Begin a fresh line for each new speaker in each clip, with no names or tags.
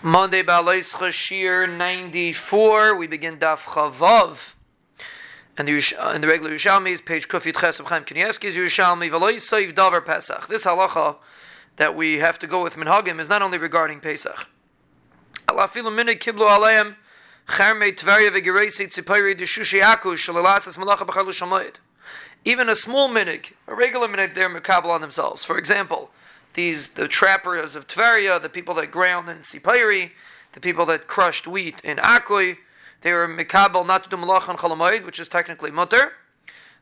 Monday Balais Chashir 94. We begin Daf Chavav. And the, uh, in the regular Yerushalmi is page Kufit Ches of Chaim Kanievsky's Yerushalmi. V'loy Seiv Davar Pesach. This halacha that we have to go with Minhagim is not only regarding Pesach. Alafilu minig kiblu aleim charmei tvarya v'gereisi tzipayri d'shushi akush shalalasas malacha b'chalu shamayit. Even a small minig, a regular minig, they're makabel on themselves. For example, these the trappers of Tveria, the people that ground in Sipayri, the people that crushed wheat in Akoi, they were mikabel not to do malach chalamoid, which is technically mutter.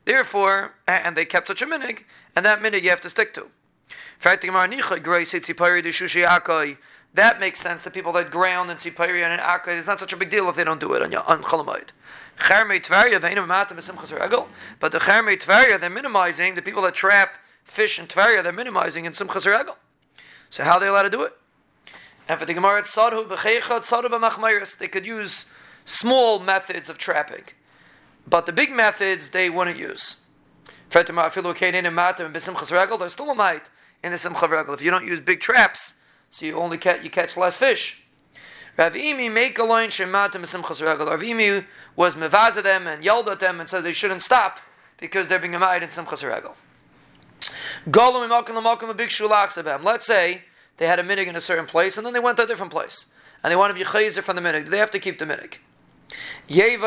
Therefore, and they kept such a minig, and that minig you have to stick to. That makes sense. The people that ground in Sipayri and in Akoi, it's not such a big deal if they don't do it on, on chalamoid. But the Chermei Tveria, they're minimizing the people that trap fish and Tveria, they're minimizing in Simchas Regel. So how are they allowed to do it? And for the Gemara, it's Sadhu b'cheicha, Sadhu b'machmayris. They could use small methods of trapping. But the big methods, they wouldn't use. There's still a might in the Simcha Regel. If you don't use big traps, so you only catch, you catch less fish. Rav Imi make a line shematim b'simchas regel. Rav Imi was mevaza them and yelled at them and said they shouldn't stop because they're being a in simchas regel. Let's say they had a minig in a certain place and then they went to a different place. And they want to be chazer from the minig. Do they have to keep the minig? We're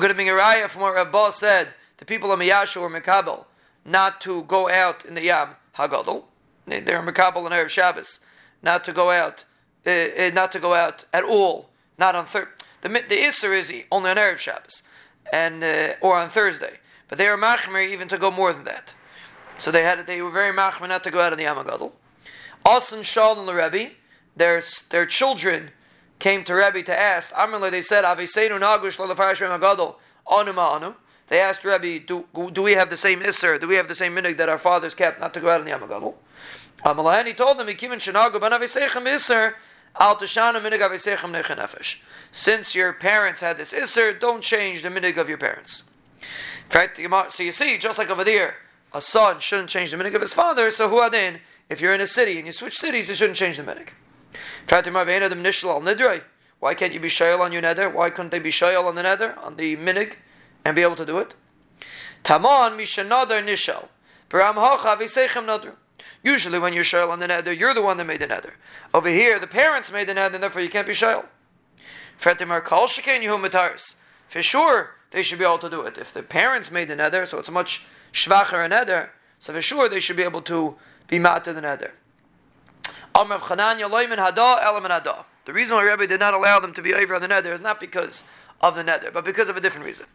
going to bring a raya from what Rabbah said. The people of Miyasha were Mekabel not to go out in the Yam Hagadol. They're Mekabel and Erev Shabbos. Not to go out, uh, not to go out at all. Not on third. The, the Isser is only on Erev Shabbos and uh, or on Thursday. But they were machmer even to go more than that. So they had they were very machmer not to go out of the Yamagadol. Asan Shal and the Rebbe, their their children came to Rebbe to ask. Amrle they said Aviseinu Nagush Lalafarish Magadol Anuma Anu. They asked Rebbe, do, do we have the same Isser? Do we have the same minig that our fathers kept not to go out in the Yamagadol? Amalahani told them, Ikimin Shanagu Ben Avisechem Isser. Since your parents had this Isser, don't change the minig of your parents. In fact, so you see, just like over there, a son shouldn't change the minig of his father, so who adin, if you're in a city and you switch cities, you shouldn't change the minig. Why can't you be shayal on your nether? Why couldn't they be shayal on the nether, on the minig, and be able to do it? Taman mishanadar nishal. Usually, when you're shayl on the nether, you're the one that made the nether. Over here, the parents made the nether, and therefore you can't be shayl. For sure, they should be able to do it. If the parents made the nether, so it's much shvacher a nether, so for sure they should be able to be mat to the nether. The reason why Rebbe did not allow them to be over on the nether is not because of the nether, but because of a different reason.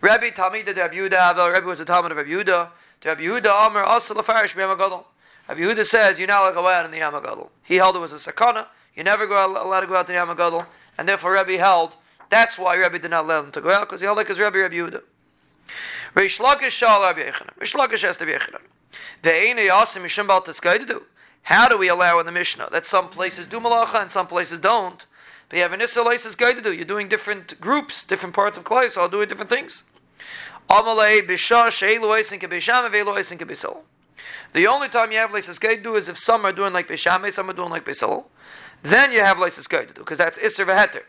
Rebbe Talmid de Rabbi Yehuda, Rebbe was a Talmud of Rabbi Yehuda. Rabbi Yehuda Amr also lefarish b'yamagadol. Rabbi Yehuda says you're not allowed to go out in the Yamagadol. He held it was a sakana. You never allowed to go out in the Yamagadol, and therefore Rabbi held. That's why Rabbi did not allow them to go out because he held like his Rebbe Rabbi Yehuda. Reish Lakish shal Rabbi Yechanan. Reish Lakish to be Yechanan. Ve'ene yasim mishum bal do. How do we allow in the Mishnah that some places do malacha and some places don't? But you have an Israelites guide to do. You're doing different groups, different parts of Klai, so all doing different things. The only time you have Leisis to do is if some are doing like Beis Shammai, some are doing like Beis Hillel. Then you have Gay to do, because that's Isser Veheter.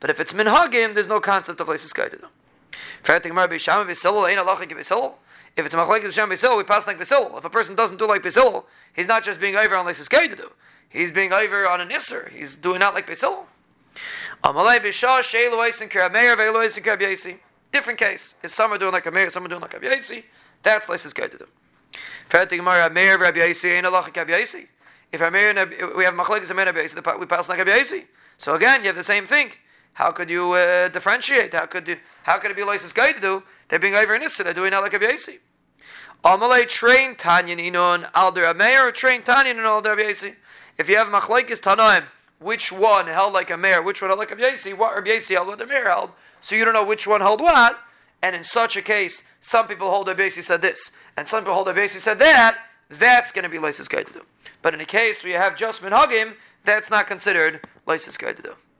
But if it's Minhagim, there's no concept of Gay to do. If it's Machlek Bisham Beis Hillel, we pass like Beis Hillel. If a person doesn't do like Beis Hillel, he's not just being over on Gay to do. He's being over on an Isser. He's doing not like Beis Hillel. Different case. If some are doing like a Meir, some are doing like a Yaisi, that's Leisis Gay to do. If a Meir, we have machlekes and Rabbi we pass like a Yaisi. So again, you have the same thing. How could you uh, differentiate? How could you, how could it be Leisis guy to do? They're being over in Issa, they're doing that like Rabbi Yaisi. Amalei train Tanyan Inon Alder Meir, train Tanyan Alder Rabbi Yaisi. If you have machlekes Tanaim, which one held like a Meir, which one held like a Yaisi, what Rabbi Yaisi held, what the Meir held, so you don't know which one held what, and in such a case, some people hold Rabbi Yaisi said this, and some people hold Rabbi Yaisi said that, that's going to be Lysis do. But in a case where you have just Minhagim, that's not considered Lysis do.